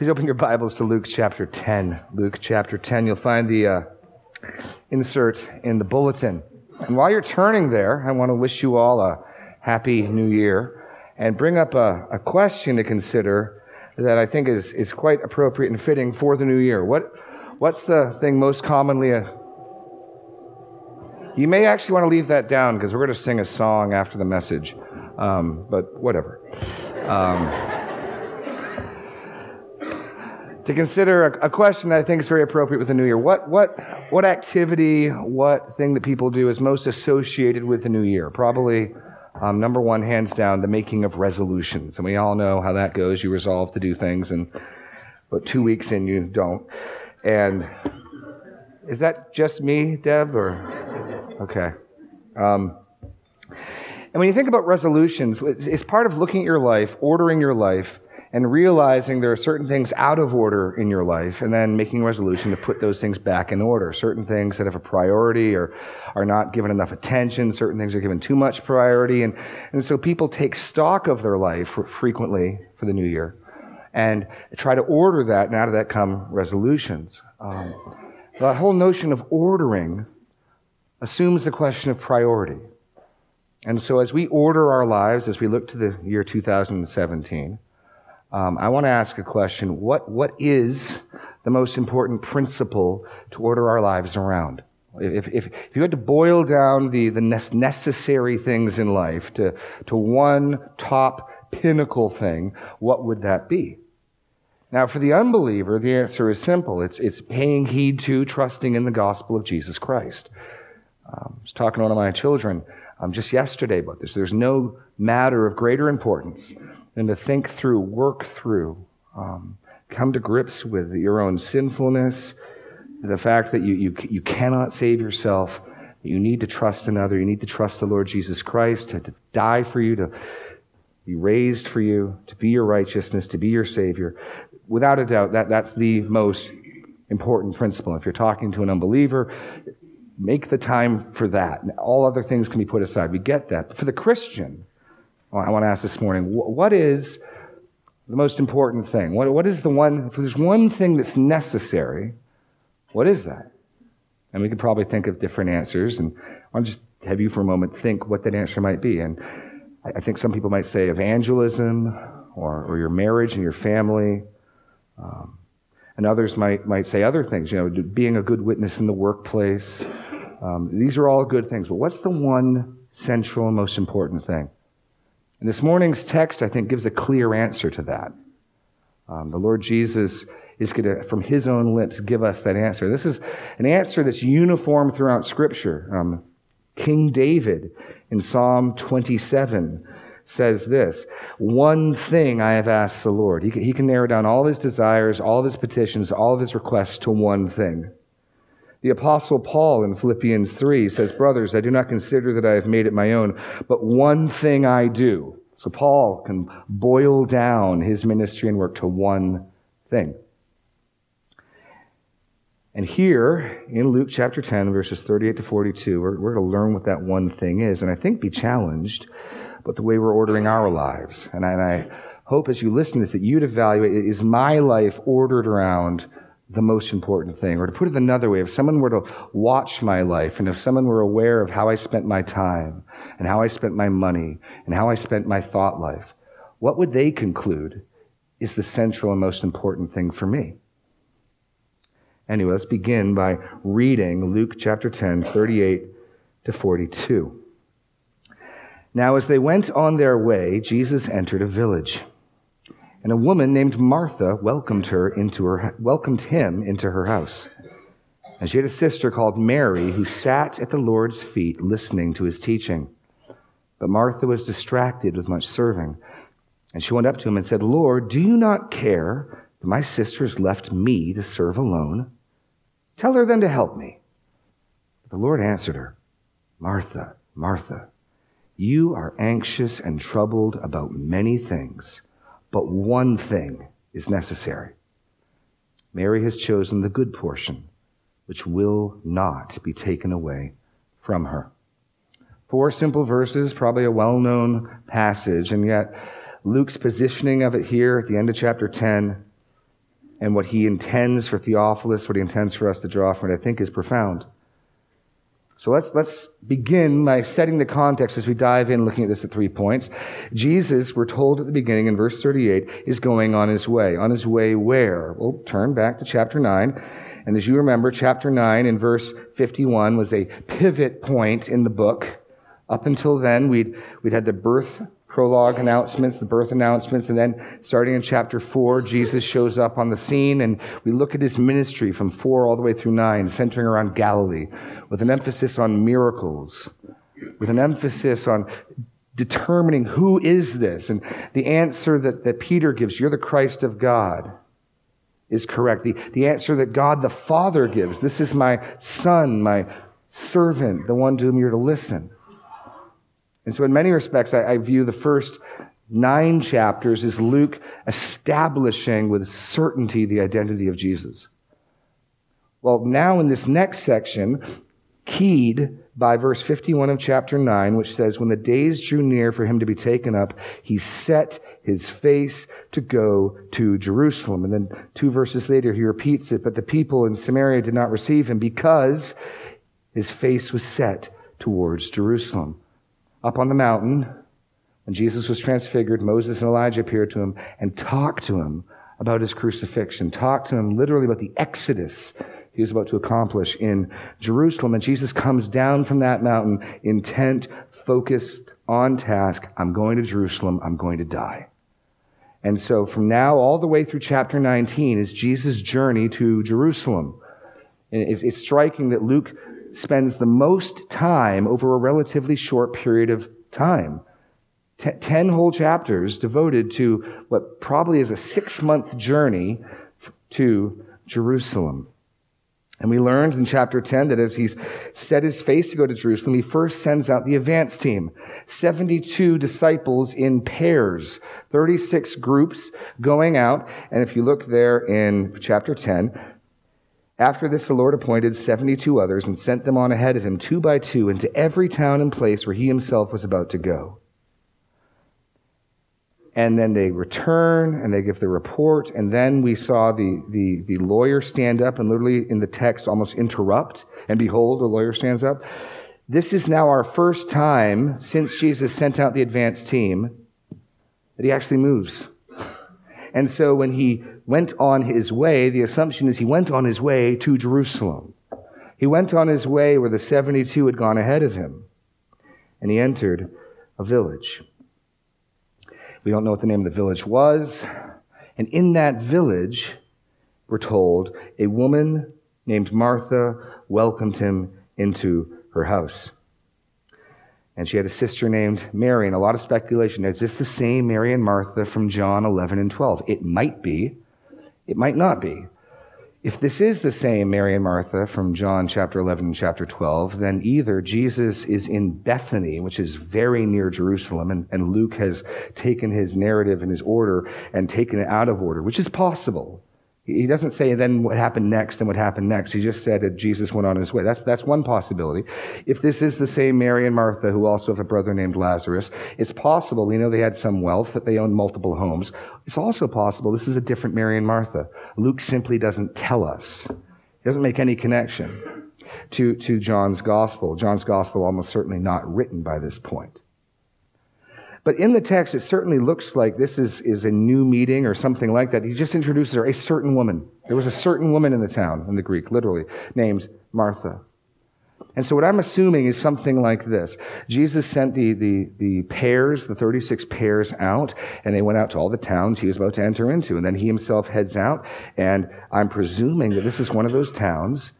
Please open your Bibles to Luke chapter 10. Luke chapter 10. You'll find the uh, insert in the bulletin. And while you're turning there, I want to wish you all a happy new year and bring up a, a question to consider that I think is, is quite appropriate and fitting for the new year. What, what's the thing most commonly? Uh, you may actually want to leave that down because we're going to sing a song after the message, um, but whatever. Um, to consider a, a, question that I think is very appropriate with the new year. What, what, what activity, what thing that people do is most associated with the new year? Probably um, number one, hands down, the making of resolutions. And we all know how that goes. You resolve to do things, and but two weeks in, you don't. And is that just me, Deb, or okay? Um, and when you think about resolutions, it's part of looking at your life, ordering your life and realizing there are certain things out of order in your life and then making a resolution to put those things back in order. Certain things that have a priority or are not given enough attention. Certain things are given too much priority. And, and so people take stock of their life frequently for the new year and try to order that and out of that come resolutions. Um, that whole notion of ordering assumes the question of priority. And so as we order our lives, as we look to the year 2017, um, I want to ask a question. What, what is the most important principle to order our lives around? If, if, if you had to boil down the, the necessary things in life to, to one top pinnacle thing, what would that be? Now, for the unbeliever, the answer is simple. It's, it's paying heed to, trusting in the gospel of Jesus Christ. Um, I was talking to one of my children um, just yesterday about this. There's no matter of greater importance and to think through, work through, um, come to grips with your own sinfulness, the fact that you, you, you cannot save yourself, you need to trust another, you need to trust the Lord Jesus Christ to, to die for you, to be raised for you, to be your righteousness, to be your Savior. Without a doubt, that, that's the most important principle. If you're talking to an unbeliever, make the time for that. All other things can be put aside. We get that. But for the Christian, I want to ask this morning what is the most important thing? What, what is the one, if there's one thing that's necessary, what is that? And we could probably think of different answers. And I'll just have you for a moment think what that answer might be. And I think some people might say evangelism or, or your marriage and your family. Um, and others might, might say other things, you know, being a good witness in the workplace. Um, these are all good things. But what's the one central and most important thing? And this morning's text, I think, gives a clear answer to that. Um, the Lord Jesus is going to, from his own lips, give us that answer. This is an answer that's uniform throughout Scripture. Um, King David in Psalm 27 says this One thing I have asked the Lord. He can, he can narrow down all of his desires, all of his petitions, all of his requests to one thing. The apostle Paul in Philippians 3 says, Brothers, I do not consider that I have made it my own, but one thing I do. So Paul can boil down his ministry and work to one thing. And here in Luke chapter 10, verses 38 to 42, we're, we're going to learn what that one thing is, and I think be challenged but the way we're ordering our lives. And I, and I hope as you listen to this that you'd evaluate is my life ordered around the most important thing. Or to put it another way, if someone were to watch my life and if someone were aware of how I spent my time and how I spent my money and how I spent my thought life, what would they conclude is the central and most important thing for me? Anyway, let's begin by reading Luke chapter 10, 38 to 42. Now, as they went on their way, Jesus entered a village and a woman named Martha welcomed her into her welcomed him into her house. And she had a sister called Mary who sat at the Lord's feet listening to his teaching. But Martha was distracted with much serving. And she went up to him and said, Lord, do you not care that my sister has left me to serve alone? Tell her then to help me. But the Lord answered her, Martha, Martha, you are anxious and troubled about many things but one thing is necessary. Mary has chosen the good portion, which will not be taken away from her. Four simple verses, probably a well known passage, and yet Luke's positioning of it here at the end of chapter 10 and what he intends for Theophilus, what he intends for us to draw from it, I think is profound. So let's, let's begin by setting the context as we dive in, looking at this at three points. Jesus, we're told at the beginning in verse 38, is going on his way. On his way where? We'll turn back to chapter 9. And as you remember, chapter 9 in verse 51 was a pivot point in the book. Up until then, we'd, we'd had the birth prologue announcements, the birth announcements, and then starting in chapter 4, Jesus shows up on the scene, and we look at his ministry from 4 all the way through 9, centering around Galilee, with an emphasis on miracles, with an emphasis on determining who is this, and the answer that, that Peter gives, you're the Christ of God, is correct. The, the answer that God the Father gives, this is my son, my servant, the one to whom you're to listen. And so, in many respects, I, I view the first nine chapters as Luke establishing with certainty the identity of Jesus. Well, now in this next section, keyed by verse 51 of chapter 9, which says, When the days drew near for him to be taken up, he set his face to go to Jerusalem. And then two verses later, he repeats it, but the people in Samaria did not receive him because his face was set towards Jerusalem up on the mountain, when Jesus was transfigured, Moses and Elijah appeared to him and talked to him about his crucifixion, talked to him literally about the exodus he was about to accomplish in Jerusalem. And Jesus comes down from that mountain, intent, focused, on task. I'm going to Jerusalem. I'm going to die. And so from now all the way through chapter 19 is Jesus' journey to Jerusalem. It's, it's striking that Luke spends the most time over a relatively short period of time. T- ten whole chapters devoted to what probably is a six month journey to Jerusalem. And we learned in chapter 10 that as he's set his face to go to Jerusalem, he first sends out the advance team. 72 disciples in pairs, 36 groups going out. And if you look there in chapter 10, after this, the Lord appointed 72 others and sent them on ahead of him, two by two, into every town and place where he himself was about to go. And then they return and they give the report. And then we saw the, the, the lawyer stand up and literally in the text almost interrupt. And behold, the lawyer stands up. This is now our first time since Jesus sent out the advance team that he actually moves. And so when he went on his way, the assumption is he went on his way to Jerusalem. He went on his way where the 72 had gone ahead of him. And he entered a village. We don't know what the name of the village was. And in that village, we're told, a woman named Martha welcomed him into her house. And she had a sister named Mary, and a lot of speculation. Is this the same Mary and Martha from John 11 and 12? It might be. It might not be. If this is the same Mary and Martha from John chapter 11 and chapter 12, then either Jesus is in Bethany, which is very near Jerusalem, and, and Luke has taken his narrative and his order and taken it out of order, which is possible. He doesn't say then what happened next and what happened next. He just said that Jesus went on his way. That's, that's one possibility. If this is the same Mary and Martha who also have a brother named Lazarus, it's possible. We know they had some wealth, that they owned multiple homes. It's also possible this is a different Mary and Martha. Luke simply doesn't tell us. He doesn't make any connection to, to John's gospel. John's gospel almost certainly not written by this point. But in the text, it certainly looks like this is, is a new meeting or something like that. He just introduces her, a certain woman. There was a certain woman in the town, in the Greek, literally, named Martha. And so what I'm assuming is something like this. Jesus sent the, the, the pairs, the 36 pairs out, and they went out to all the towns he was about to enter into. And then he himself heads out, and I'm presuming that this is one of those towns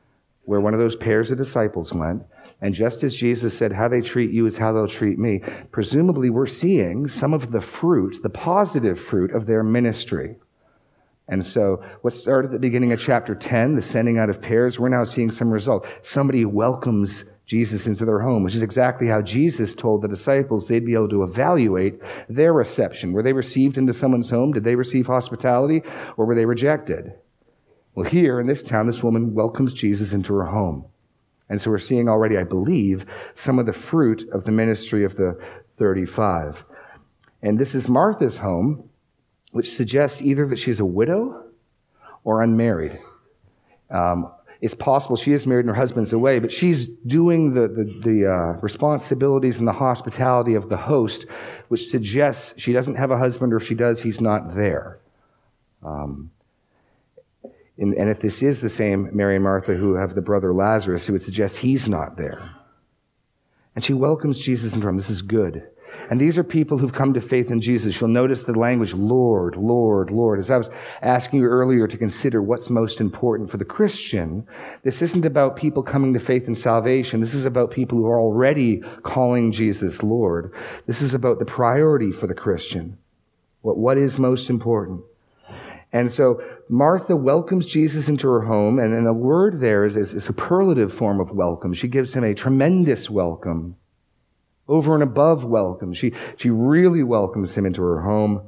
where one of those pairs of disciples went, and just as Jesus said, how they treat you is how they'll treat me, presumably we're seeing some of the fruit, the positive fruit of their ministry. And so, what started at the beginning of chapter 10, the sending out of pairs, we're now seeing some result. Somebody welcomes Jesus into their home, which is exactly how Jesus told the disciples they'd be able to evaluate their reception. Were they received into someone's home? Did they receive hospitality? Or were they rejected? Well, here in this town, this woman welcomes Jesus into her home. And so we're seeing already, I believe, some of the fruit of the ministry of the 35. And this is Martha's home, which suggests either that she's a widow or unmarried. Um, it's possible she is married and her husband's away, but she's doing the, the, the uh, responsibilities and the hospitality of the host, which suggests she doesn't have a husband, or if she does, he's not there. Um, and, and if this is the same Mary and Martha who have the brother Lazarus, it would suggest he's not there. And she welcomes Jesus into her. This is good. And these are people who've come to faith in Jesus. You'll notice the language, Lord, Lord, Lord. As I was asking you earlier to consider what's most important for the Christian, this isn't about people coming to faith in salvation. This is about people who are already calling Jesus Lord. This is about the priority for the Christian. What, what is most important? And so Martha welcomes Jesus into her home, and then the word there is, is a superlative form of welcome. She gives him a tremendous welcome over and above welcome. She, she really welcomes him into her home.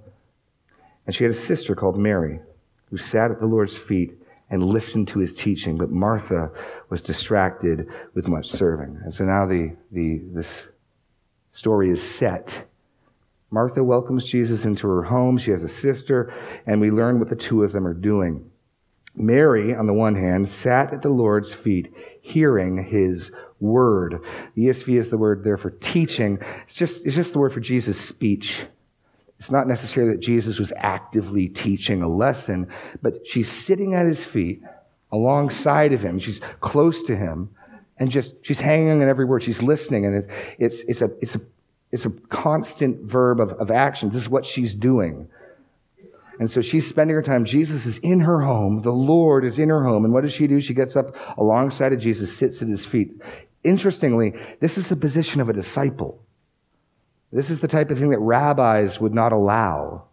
And she had a sister called Mary who sat at the Lord's feet and listened to his teaching. But Martha was distracted with much serving. And so now the, the, this story is set. Martha welcomes Jesus into her home. She has a sister, and we learn what the two of them are doing. Mary, on the one hand, sat at the Lord's feet, hearing his word. The ESV is the word there for teaching. It's just, it's just the word for Jesus' speech. It's not necessarily that Jesus was actively teaching a lesson, but she's sitting at his feet alongside of him. She's close to him and just, she's hanging on every word. She's listening and it's, it's, it's a, it's a, it's a constant verb of, of action. This is what she's doing. And so she's spending her time. Jesus is in her home. The Lord is in her home. And what does she do? She gets up alongside of Jesus, sits at his feet. Interestingly, this is the position of a disciple. This is the type of thing that rabbis would not allow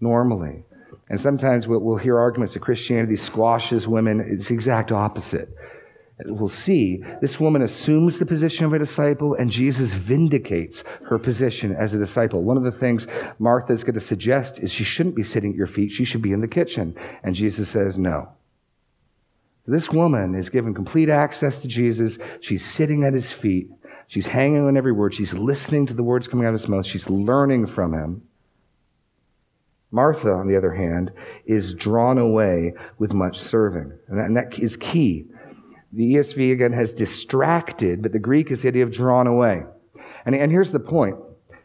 normally. And sometimes we'll, we'll hear arguments that Christianity squashes women. It's the exact opposite. We'll see this woman assumes the position of a disciple, and Jesus vindicates her position as a disciple. One of the things Martha is going to suggest is she shouldn't be sitting at your feet, she should be in the kitchen. And Jesus says, No. This woman is given complete access to Jesus. She's sitting at his feet. She's hanging on every word. She's listening to the words coming out of his mouth. She's learning from him. Martha, on the other hand, is drawn away with much serving. And that, and that is key. The ESV again has distracted, but the Greek is the idea of drawn away. And, and here's the point.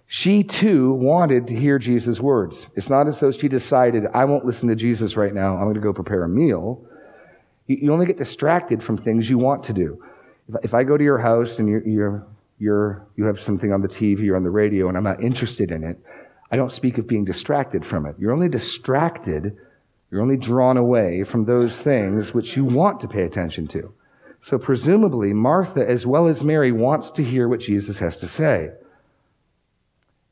She too wanted to hear Jesus' words. It's not as though she decided, I won't listen to Jesus right now. I'm going to go prepare a meal. You only get distracted from things you want to do. If I go to your house and you're, you're, you're, you have something on the TV or on the radio and I'm not interested in it, I don't speak of being distracted from it. You're only distracted, you're only drawn away from those things which you want to pay attention to. So presumably, Martha, as well as Mary, wants to hear what Jesus has to say.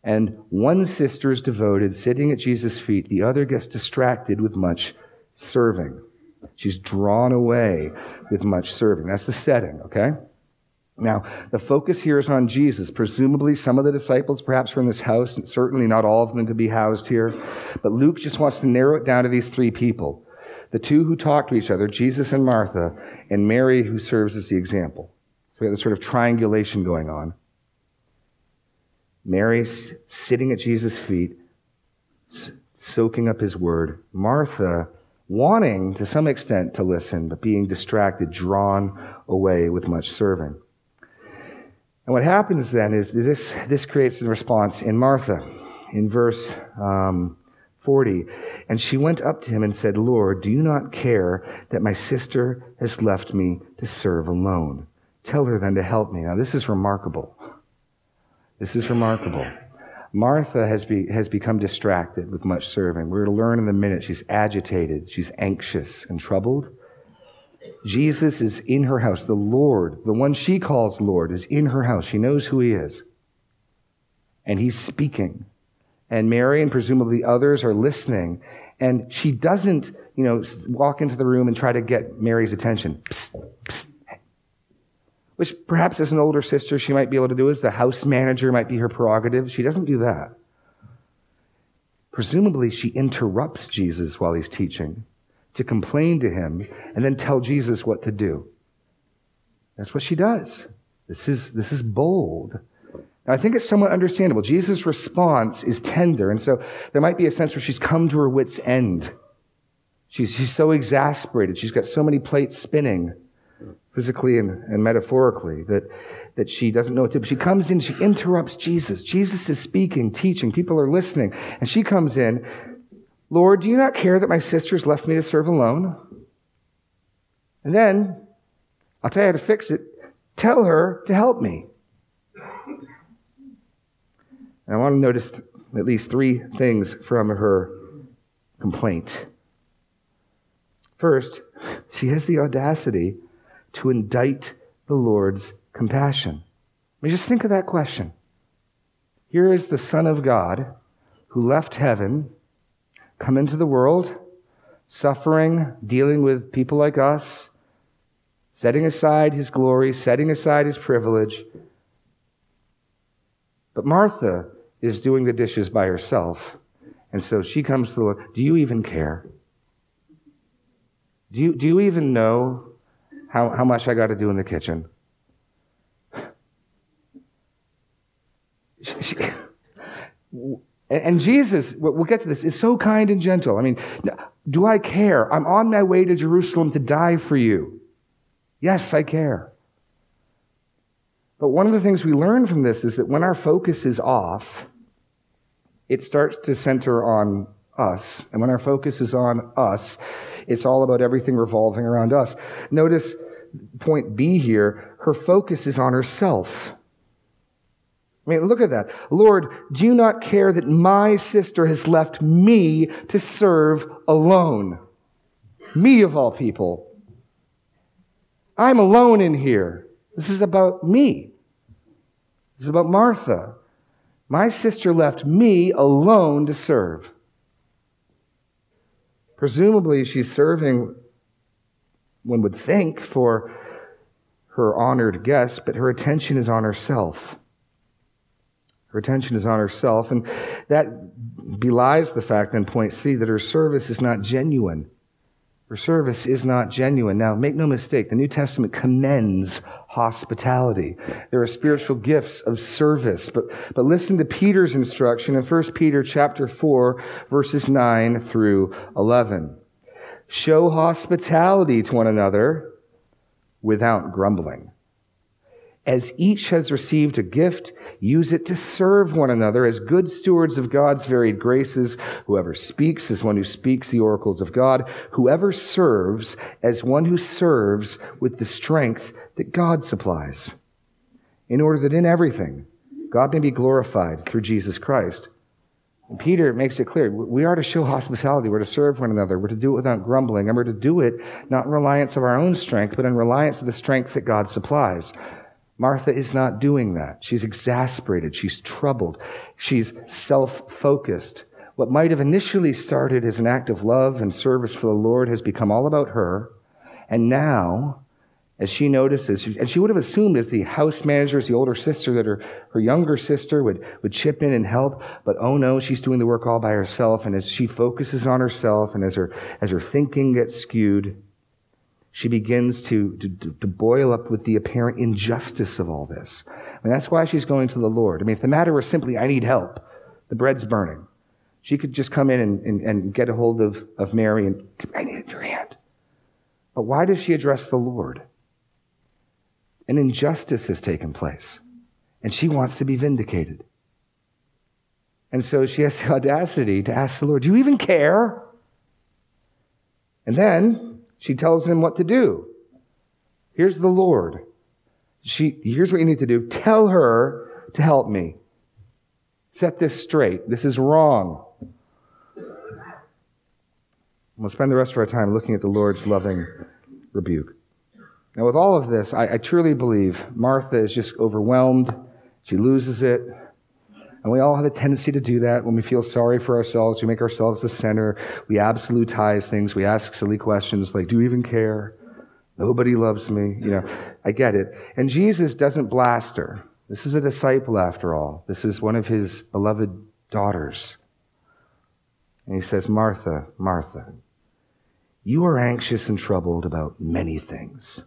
And one sister is devoted, sitting at Jesus' feet. The other gets distracted with much serving. She's drawn away with much serving. That's the setting, okay? Now, the focus here is on Jesus. Presumably, some of the disciples perhaps were in this house, and certainly not all of them could be housed here. But Luke just wants to narrow it down to these three people the two who talk to each other, Jesus and Martha, and Mary, who serves as the example. So we have this sort of triangulation going on. Mary sitting at Jesus' feet, soaking up his word. Martha wanting to some extent to listen, but being distracted, drawn away with much serving. And what happens then is this, this creates a response in Martha. In verse um, 40, and she went up to him and said, Lord, do you not care that my sister has left me to serve alone? Tell her then to help me. Now, this is remarkable. This is remarkable. Martha has, be, has become distracted with much serving. We're going to learn in a minute she's agitated, she's anxious and troubled. Jesus is in her house. The Lord, the one she calls Lord, is in her house. She knows who he is. And he's speaking. And Mary and presumably others are listening. And she doesn't, you know, walk into the room and try to get Mary's attention. Psst, psst, which perhaps as an older sister she might be able to do as the house manager might be her prerogative. She doesn't do that. Presumably, she interrupts Jesus while he's teaching to complain to him and then tell Jesus what to do. That's what she does. This is, this is bold. I think it's somewhat understandable. Jesus' response is tender, and so there might be a sense where she's come to her wits' end. She's, she's so exasperated. She's got so many plates spinning, physically and, and metaphorically, that, that she doesn't know what to do. She comes in, she interrupts Jesus. Jesus is speaking, teaching, people are listening. And she comes in, Lord, do you not care that my sister's left me to serve alone? And then, I'll tell you how to fix it. Tell her to help me. And I want to notice at least three things from her complaint. First, she has the audacity to indict the Lord's compassion. I mean, just think of that question. Here is the Son of God who left heaven, come into the world, suffering, dealing with people like us, setting aside his glory, setting aside his privilege. But Martha is doing the dishes by herself. And so she comes to the Lord. Do you even care? Do you, do you even know how, how much I got to do in the kitchen? and Jesus, we'll get to this, is so kind and gentle. I mean, do I care? I'm on my way to Jerusalem to die for you. Yes, I care. But one of the things we learn from this is that when our focus is off, it starts to center on us. And when our focus is on us, it's all about everything revolving around us. Notice point B here, her focus is on herself. I mean, look at that. Lord, do you not care that my sister has left me to serve alone? Me of all people. I'm alone in here. This is about me. This is about Martha. My sister left me alone to serve. Presumably, she's serving, one would think, for her honored guest, but her attention is on herself. Her attention is on herself, and that belies the fact in point C that her service is not genuine. Her service is not genuine. Now, make no mistake, the New Testament commends hospitality. There are spiritual gifts of service, but, but listen to Peter's instruction in 1 Peter chapter 4, verses 9 through 11. Show hospitality to one another without grumbling. As each has received a gift, use it to serve one another as good stewards of God's varied graces. Whoever speaks as one who speaks the oracles of God. Whoever serves as one who serves with the strength that God supplies. In order that in everything, God may be glorified through Jesus Christ. And Peter makes it clear we are to show hospitality. We're to serve one another. We're to do it without grumbling. And we're to do it not in reliance of our own strength, but in reliance of the strength that God supplies. Martha is not doing that. She's exasperated. She's troubled. She's self focused. What might have initially started as an act of love and service for the Lord has become all about her. And now, as she notices, and she would have assumed as the house manager, as the older sister, that her, her younger sister would, would chip in and help. But oh no, she's doing the work all by herself. And as she focuses on herself and as her, as her thinking gets skewed, she begins to, to, to, boil up with the apparent injustice of all this. Mean, that's why she's going to the Lord. I mean, if the matter were simply, I need help, the bread's burning, she could just come in and, and, and get a hold of, of Mary and, I need your hand. But why does she address the Lord? An injustice has taken place, and she wants to be vindicated. And so she has the audacity to ask the Lord, Do you even care? And then she tells him what to do. Here's the Lord. She, here's what you need to do. Tell her to help me. Set this straight. This is wrong. We'll spend the rest of our time looking at the Lord's loving rebuke. Now, with all of this, I, I truly believe Martha is just overwhelmed. She loses it. And we all have a tendency to do that when we feel sorry for ourselves. We make ourselves the center. We absolutize things. We ask silly questions like, do you even care? Nobody loves me. You know, I get it. And Jesus doesn't blast her. This is a disciple after all. This is one of his beloved daughters. And he says, Martha, Martha, you are anxious and troubled about many things.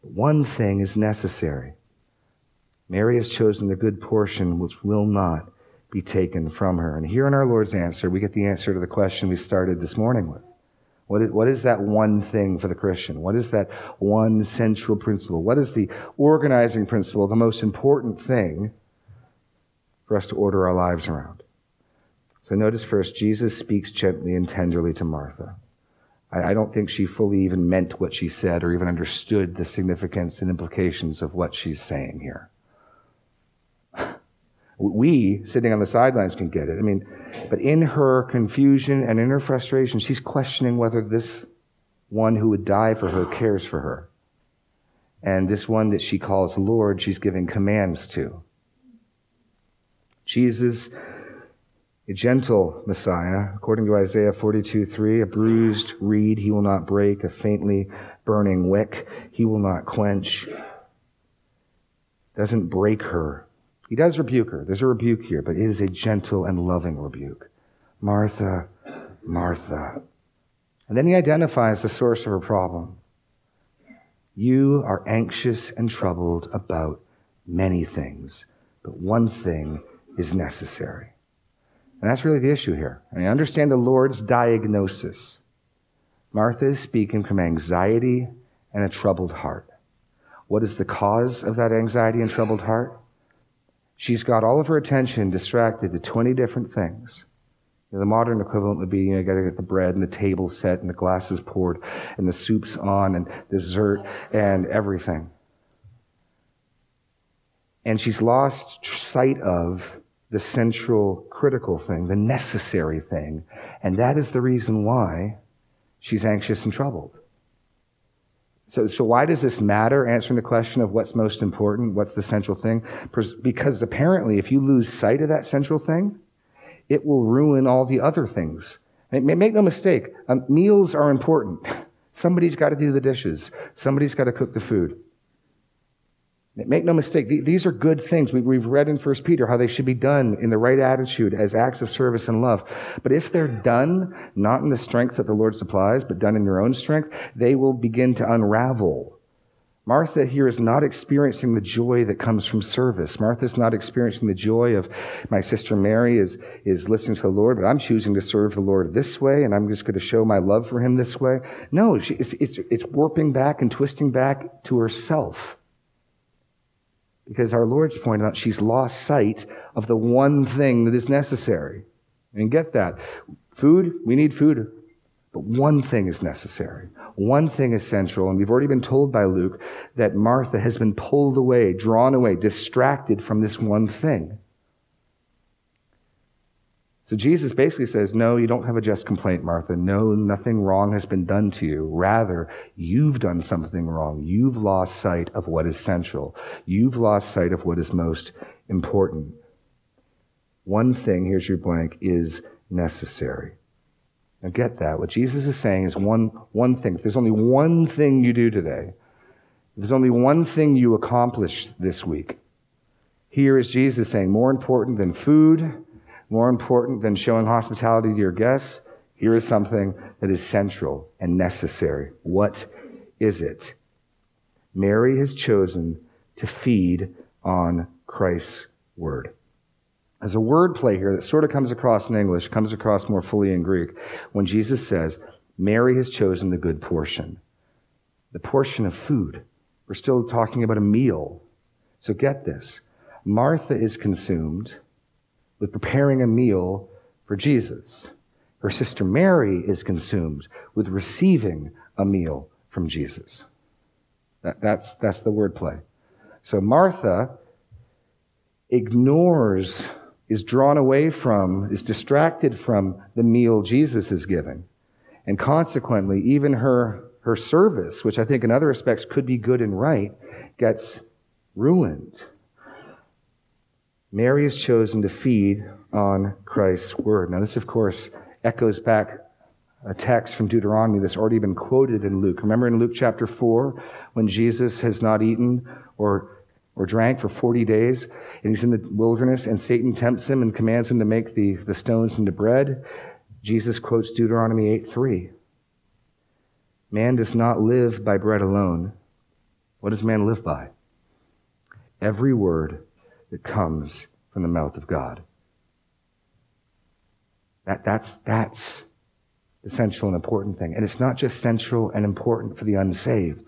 One thing is necessary. Mary has chosen the good portion which will not be taken from her. And here in our Lord's answer, we get the answer to the question we started this morning with. What is, what is that one thing for the Christian? What is that one central principle? What is the organizing principle, the most important thing for us to order our lives around? So notice first, Jesus speaks gently and tenderly to Martha. I, I don't think she fully even meant what she said or even understood the significance and implications of what she's saying here. We, sitting on the sidelines, can get it. I mean, but in her confusion and in her frustration, she's questioning whether this one who would die for her cares for her. And this one that she calls Lord, she's giving commands to. Jesus, a gentle Messiah, according to Isaiah 42 3, a bruised reed he will not break, a faintly burning wick he will not quench. Doesn't break her he does rebuke her. There's a rebuke here, but it is a gentle and loving rebuke. Martha, Martha. And then he identifies the source of her problem. You are anxious and troubled about many things, but one thing is necessary. And that's really the issue here. And I understand the Lord's diagnosis. Martha is speaking from anxiety and a troubled heart. What is the cause of that anxiety and troubled heart? She's got all of her attention distracted to 20 different things. You know, the modern equivalent would be, you know, you gotta get the bread and the table set and the glasses poured and the soup's on and dessert and everything. And she's lost sight of the central critical thing, the necessary thing. And that is the reason why she's anxious and troubled. So, so why does this matter? Answering the question of what's most important, what's the central thing? Because apparently, if you lose sight of that central thing, it will ruin all the other things. Make no mistake, um, meals are important. Somebody's got to do the dishes. Somebody's got to cook the food. Make no mistake, these are good things. We've read in 1 Peter how they should be done in the right attitude as acts of service and love. But if they're done not in the strength that the Lord supplies, but done in your own strength, they will begin to unravel. Martha here is not experiencing the joy that comes from service. Martha is not experiencing the joy of my sister Mary is, is listening to the Lord, but I'm choosing to serve the Lord this way, and I'm just going to show my love for him this way. No, she, it's, it's, it's warping back and twisting back to herself. Because our Lord's pointed out she's lost sight of the one thing that is necessary. And get that. Food, we need food. But one thing is necessary. One thing is central. And we've already been told by Luke that Martha has been pulled away, drawn away, distracted from this one thing. So Jesus basically says, No, you don't have a just complaint, Martha. No, nothing wrong has been done to you. Rather, you've done something wrong. You've lost sight of what is central. You've lost sight of what is most important. One thing, here's your blank, is necessary. Now get that. What Jesus is saying is one, one thing. If there's only one thing you do today, if there's only one thing you accomplish this week, here is Jesus saying, more important than food, more important than showing hospitality to your guests, here is something that is central and necessary. What is it? Mary has chosen to feed on Christ's word. There's a word play here that sort of comes across in English, comes across more fully in Greek, when Jesus says, Mary has chosen the good portion. The portion of food. We're still talking about a meal. So get this. Martha is consumed with preparing a meal for Jesus. Her sister Mary is consumed with receiving a meal from Jesus. That, that's, that's the wordplay. So Martha ignores, is drawn away from, is distracted from the meal Jesus is giving. And consequently, even her, her service, which I think in other respects could be good and right, gets ruined. Mary has chosen to feed on Christ's word. Now, this, of course, echoes back a text from Deuteronomy that's already been quoted in Luke. Remember in Luke chapter 4, when Jesus has not eaten or, or drank for 40 days, and he's in the wilderness, and Satan tempts him and commands him to make the, the stones into bread? Jesus quotes Deuteronomy 8 3. Man does not live by bread alone. What does man live by? Every word that comes from the mouth of God. That, that's, that's the central and important thing. And it's not just central and important for the unsaved.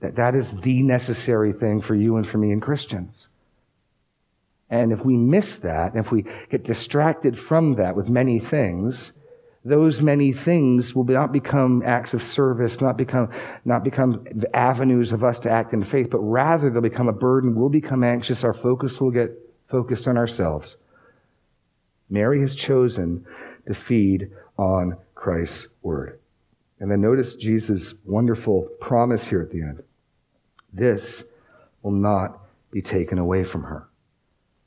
That, that is the necessary thing for you and for me and Christians. And if we miss that, if we get distracted from that with many things, those many things will not become acts of service, not become, not become avenues of us to act in faith, but rather they'll become a burden. We'll become anxious. Our focus will get focused on ourselves. Mary has chosen to feed on Christ's word. And then notice Jesus' wonderful promise here at the end. This will not be taken away from her.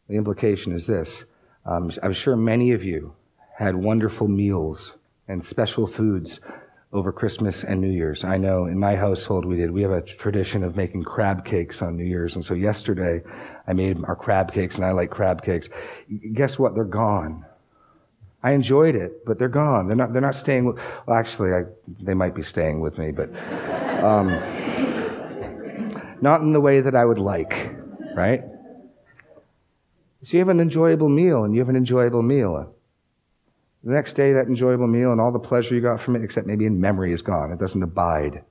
The implication is this. Um, I'm sure many of you had wonderful meals and special foods over Christmas and New Year's. I know in my household we did. We have a tradition of making crab cakes on New Year's. And so yesterday I made our crab cakes and I like crab cakes. Guess what? They're gone. I enjoyed it, but they're gone. They're not, they're not staying with, well, actually, I, they might be staying with me, but, um, not in the way that I would like, right? So you have an enjoyable meal and you have an enjoyable meal. The next day, that enjoyable meal and all the pleasure you got from it, except maybe in memory, is gone. It doesn't abide,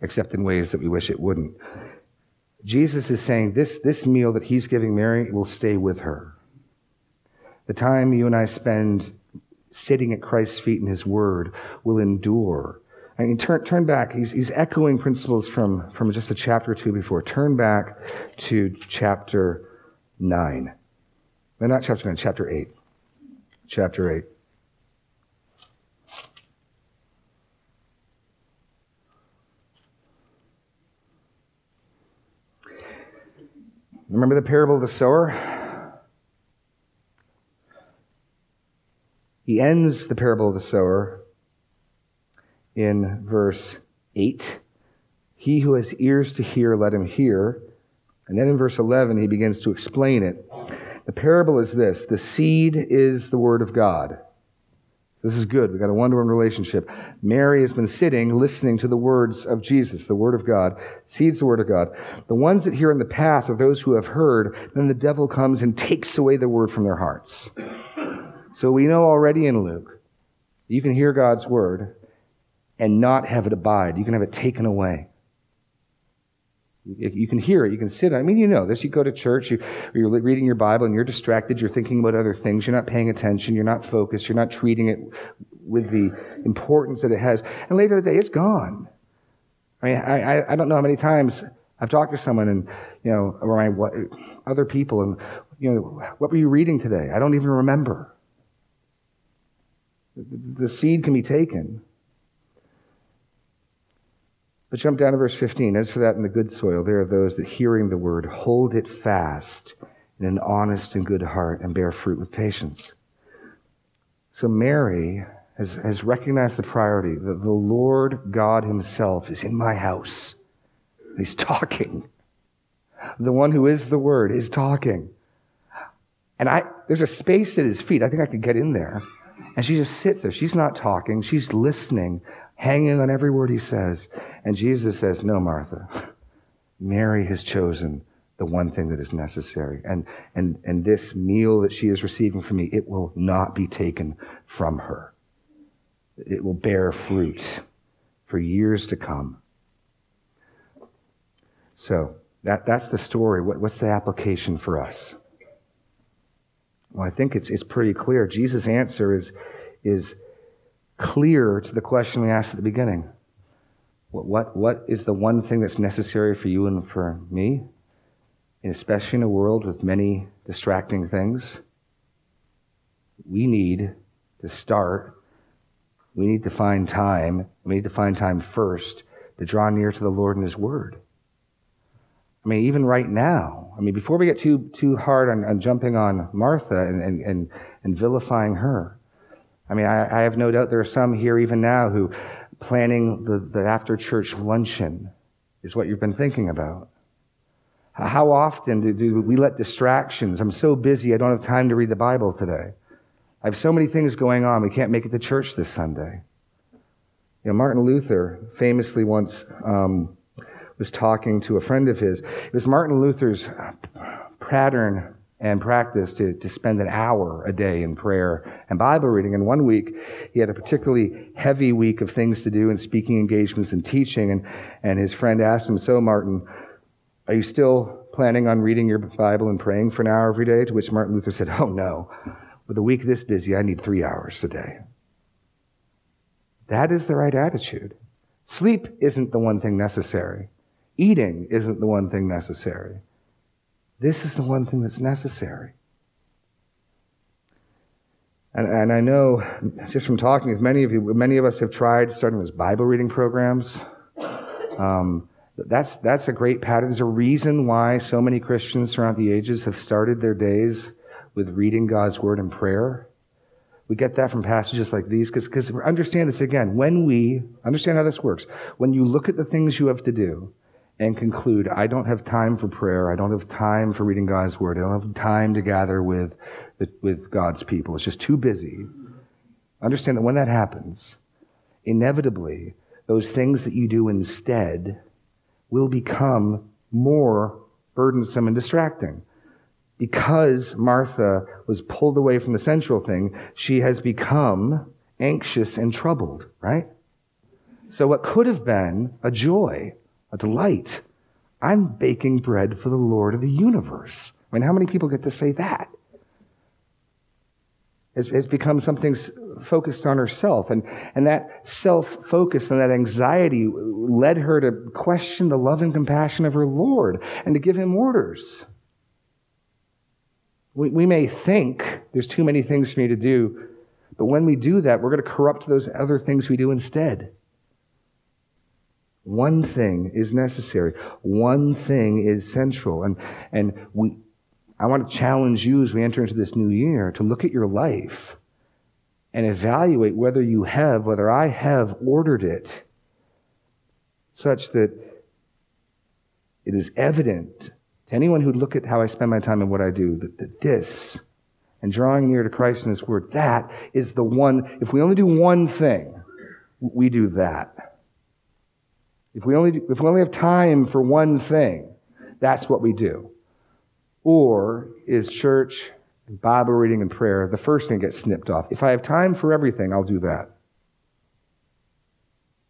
except in ways that we wish it wouldn't. Jesus is saying this, this meal that he's giving Mary will stay with her. The time you and I spend sitting at Christ's feet in his word will endure. I mean, turn, turn back. He's, he's echoing principles from, from just a chapter or two before. Turn back to chapter 9. No, not chapter 9, chapter 8. Chapter 8. Remember the parable of the sower? He ends the parable of the sower in verse 8. He who has ears to hear, let him hear. And then in verse 11, he begins to explain it. The parable is this the seed is the word of God. This is good. We've got a one to one relationship. Mary has been sitting, listening to the words of Jesus, the Word of God. Seeds the Word of God. The ones that hear in the path are those who have heard. Then the devil comes and takes away the Word from their hearts. So we know already in Luke, you can hear God's Word and not have it abide. You can have it taken away. You can hear it. You can sit. I mean, you know this. You go to church, you, you're reading your Bible, and you're distracted. You're thinking about other things. You're not paying attention. You're not focused. You're not treating it with the importance that it has. And later in the day, it's gone. I mean, I, I, don't know how many times I've talked to someone and, you know, around what, other people, and, you know, what were you reading today? I don't even remember. The seed can be taken. But jump down to verse 15. As for that in the good soil, there are those that hearing the word hold it fast in an honest and good heart and bear fruit with patience. So Mary has, has recognized the priority that the Lord God Himself is in my house. He's talking. The one who is the Word is talking. And I, there's a space at His feet. I think I could get in there. And she just sits there. She's not talking. She's listening hanging on every word he says. And Jesus says, No, Martha. Mary has chosen the one thing that is necessary. And, and, and this meal that she is receiving from me, it will not be taken from her. It will bear fruit for years to come. So, that, that's the story. What, what's the application for us? Well, I think it's, it's pretty clear. Jesus' answer is, is clear to the question we asked at the beginning. What, what, what is the one thing that's necessary for you and for me? And especially in a world with many distracting things, we need to start. We need to find time. We need to find time first to draw near to the Lord and His Word. I mean, even right now, I mean, before we get too, too hard on, on jumping on Martha and, and, and, and vilifying her, I mean, I, I, have no doubt there are some here even now who planning the, the after church luncheon is what you've been thinking about. How often do, do we let distractions? I'm so busy, I don't have time to read the Bible today. I have so many things going on, we can't make it to church this Sunday. You know, Martin Luther famously once um, was talking to a friend of his. It was Martin Luther's pattern and practice to, to spend an hour a day in prayer and Bible reading. And one week, he had a particularly heavy week of things to do and speaking engagements and teaching. And, and his friend asked him, So, Martin, are you still planning on reading your Bible and praying for an hour every day? To which Martin Luther said, Oh, no. With a week this busy, I need three hours a day. That is the right attitude. Sleep isn't the one thing necessary. Eating isn't the one thing necessary. This is the one thing that's necessary. And, and I know just from talking with many of you, many of us have tried starting those Bible reading programs. Um, that's, that's a great pattern. There's a reason why so many Christians throughout the ages have started their days with reading God's Word and prayer. We get that from passages like these because understand this again. When we understand how this works, when you look at the things you have to do, and conclude, I don't have time for prayer. I don't have time for reading God's word. I don't have time to gather with, with God's people. It's just too busy. Understand that when that happens, inevitably, those things that you do instead will become more burdensome and distracting. Because Martha was pulled away from the central thing, she has become anxious and troubled, right? So what could have been a joy a delight. I'm baking bread for the Lord of the universe. I mean, how many people get to say that? It's, it's become something focused on herself. And, and that self focus and that anxiety led her to question the love and compassion of her Lord and to give him orders. We, we may think there's too many things for me to do, but when we do that, we're going to corrupt those other things we do instead. One thing is necessary. One thing is central. And, and we, I want to challenge you as we enter into this new year to look at your life and evaluate whether you have, whether I have ordered it such that it is evident to anyone who'd look at how I spend my time and what I do that, that this and drawing near to Christ and His Word, that is the one, if we only do one thing, we do that. If we only, if we only have time for one thing, that's what we do. Or is church, Bible reading, and prayer the first thing gets snipped off? If I have time for everything, I'll do that.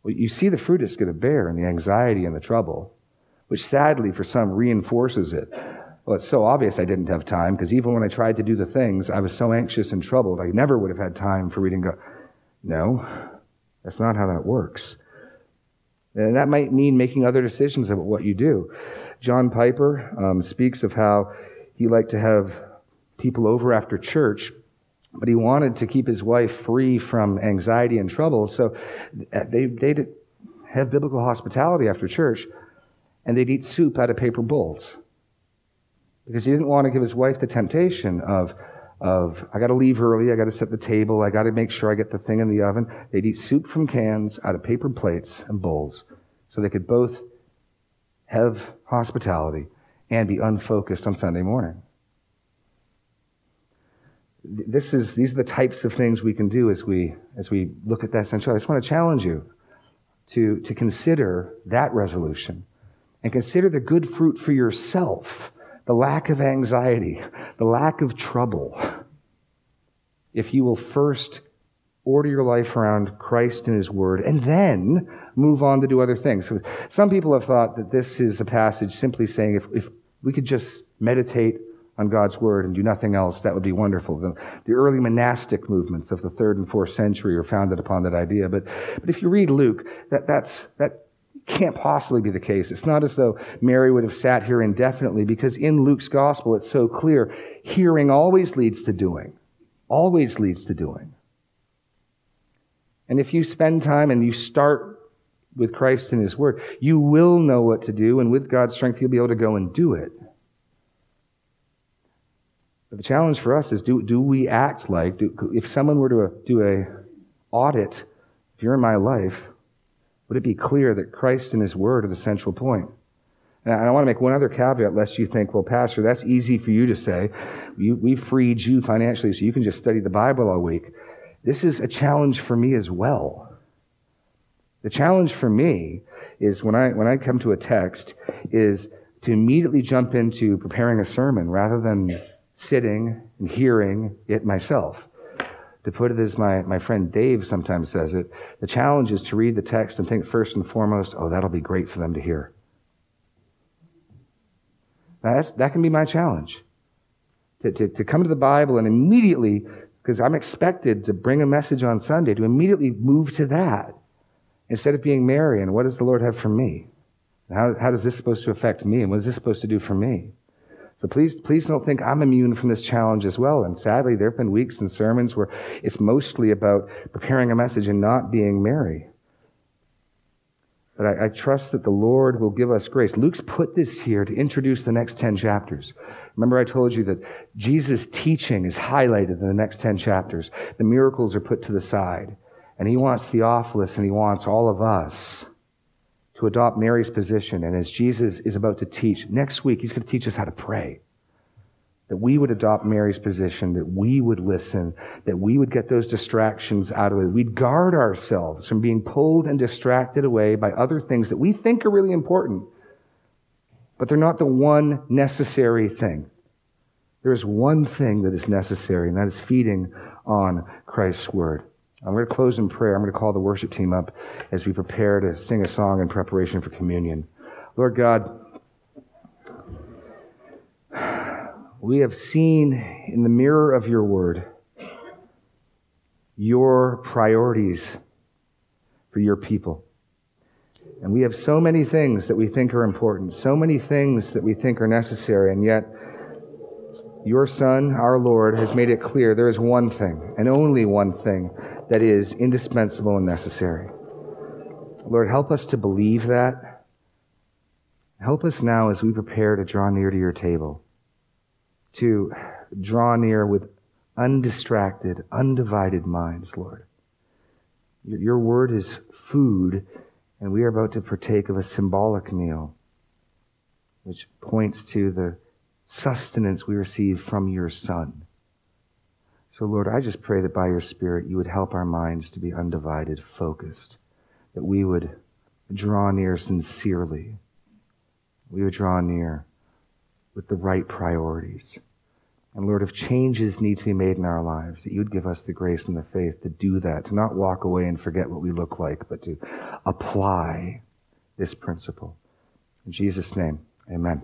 Well, you see the fruit it's going to bear and the anxiety and the trouble, which sadly for some reinforces it. Well, it's so obvious I didn't have time because even when I tried to do the things, I was so anxious and troubled, I never would have had time for reading God. No, that's not how that works. And that might mean making other decisions about what you do. John Piper um, speaks of how he liked to have people over after church, but he wanted to keep his wife free from anxiety and trouble. So uh, they, they'd have biblical hospitality after church, and they'd eat soup out of paper bowls. Because he didn't want to give his wife the temptation of, of I got to leave early, I got to set the table, I got to make sure I get the thing in the oven. They'd eat soup from cans out of paper plates and bowls so they could both have hospitality and be unfocused on Sunday morning. This is, these are the types of things we can do as we, as we look at that central. I just want to challenge you to, to consider that resolution and consider the good fruit for yourself the lack of anxiety, the lack of trouble, if you will first order your life around Christ and His Word, and then move on to do other things. Some people have thought that this is a passage simply saying if, if we could just meditate on God's Word and do nothing else, that would be wonderful. The, the, early monastic movements of the third and fourth century are founded upon that idea. But, but if you read Luke, that, that's, that can't possibly be the case. It's not as though Mary would have sat here indefinitely because in Luke's gospel it's so clear. Hearing always leads to doing. Always leads to doing. And if you spend time and you start with Christ and His Word, you will know what to do, and with God's strength, you'll be able to go and do it. But the challenge for us is do, do we act like, do, if someone were to do a audit, if you're in my life, would it be clear that Christ and His Word are the central point? And I want to make one other caveat, lest you think, well, Pastor, that's easy for you to say. we freed you financially so you can just study the Bible all week. This is a challenge for me as well. The challenge for me is when I, when I come to a text is to immediately jump into preparing a sermon rather than sitting and hearing it myself. To put it as my, my friend Dave sometimes says it, the challenge is to read the text and think first and foremost, oh, that'll be great for them to hear. Now that's, that can be my challenge. To, to, to come to the Bible and immediately, because I'm expected to bring a message on Sunday, to immediately move to that instead of being Mary and what does the Lord have for me? How, how is this supposed to affect me? And what is this supposed to do for me? So please, please don't think I'm immune from this challenge as well. And sadly, there have been weeks and sermons where it's mostly about preparing a message and not being Mary. But I, I, trust that the Lord will give us grace. Luke's put this here to introduce the next 10 chapters. Remember, I told you that Jesus' teaching is highlighted in the next 10 chapters. The miracles are put to the side. And he wants Theophilus and he wants all of us to adopt Mary's position. And as Jesus is about to teach, next week, he's going to teach us how to pray. That we would adopt Mary's position, that we would listen, that we would get those distractions out of it. We'd guard ourselves from being pulled and distracted away by other things that we think are really important, but they're not the one necessary thing. There is one thing that is necessary, and that is feeding on Christ's word. I'm going to close in prayer. I'm going to call the worship team up as we prepare to sing a song in preparation for communion. Lord God, we have seen in the mirror of your word your priorities for your people. And we have so many things that we think are important, so many things that we think are necessary, and yet your Son, our Lord, has made it clear there is one thing, and only one thing, that is indispensable and necessary. Lord, help us to believe that. Help us now as we prepare to draw near to your table, to draw near with undistracted, undivided minds, Lord. Your word is food, and we are about to partake of a symbolic meal, which points to the sustenance we receive from your Son. So, Lord, I just pray that by your Spirit you would help our minds to be undivided, focused, that we would draw near sincerely. We would draw near with the right priorities. And Lord, if changes need to be made in our lives, that you would give us the grace and the faith to do that, to not walk away and forget what we look like, but to apply this principle. In Jesus' name, amen.